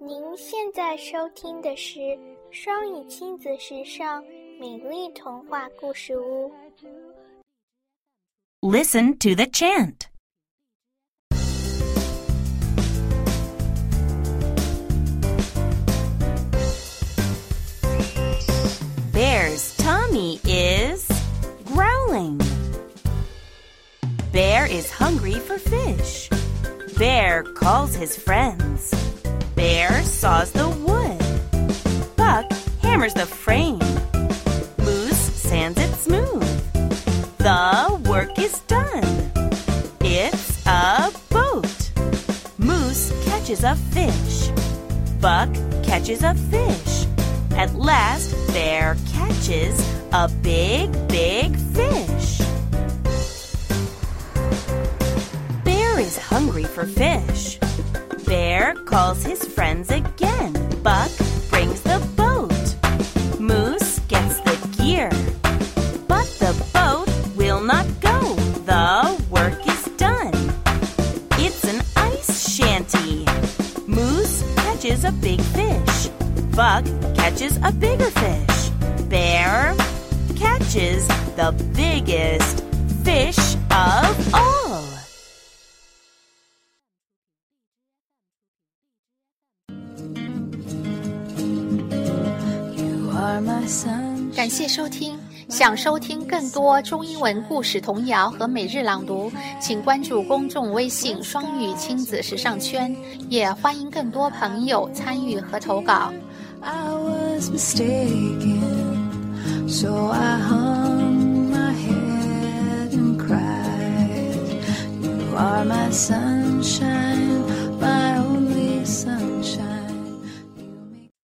您现在收听的是双语亲子时尚美丽童话故事屋。 Listen to the chant. Bear's tummy is growling. Bear is hungry for fish. Bear calls his friends. Bear saws the wood. Buck hammers the frame. Moose sands it smooth. The work is done. It's a boat. Moose catches a fish. Buck catches a fish. At last, Bear catches a big, big fish. Bear is hungry for fish. Bear calls his friends again. Buck brings the boat. Moose gets the gear. But the boat will not go. The work is done. It's an ice shanty. Moose catches a big fish. Buck catches a bigger fish. Bear catches the biggest fish 感谢收听。想收听更多中英文故事、童谣和每日朗读，请关注公众微信“双语亲子时尚圈”，也欢迎更多朋友参与和投稿。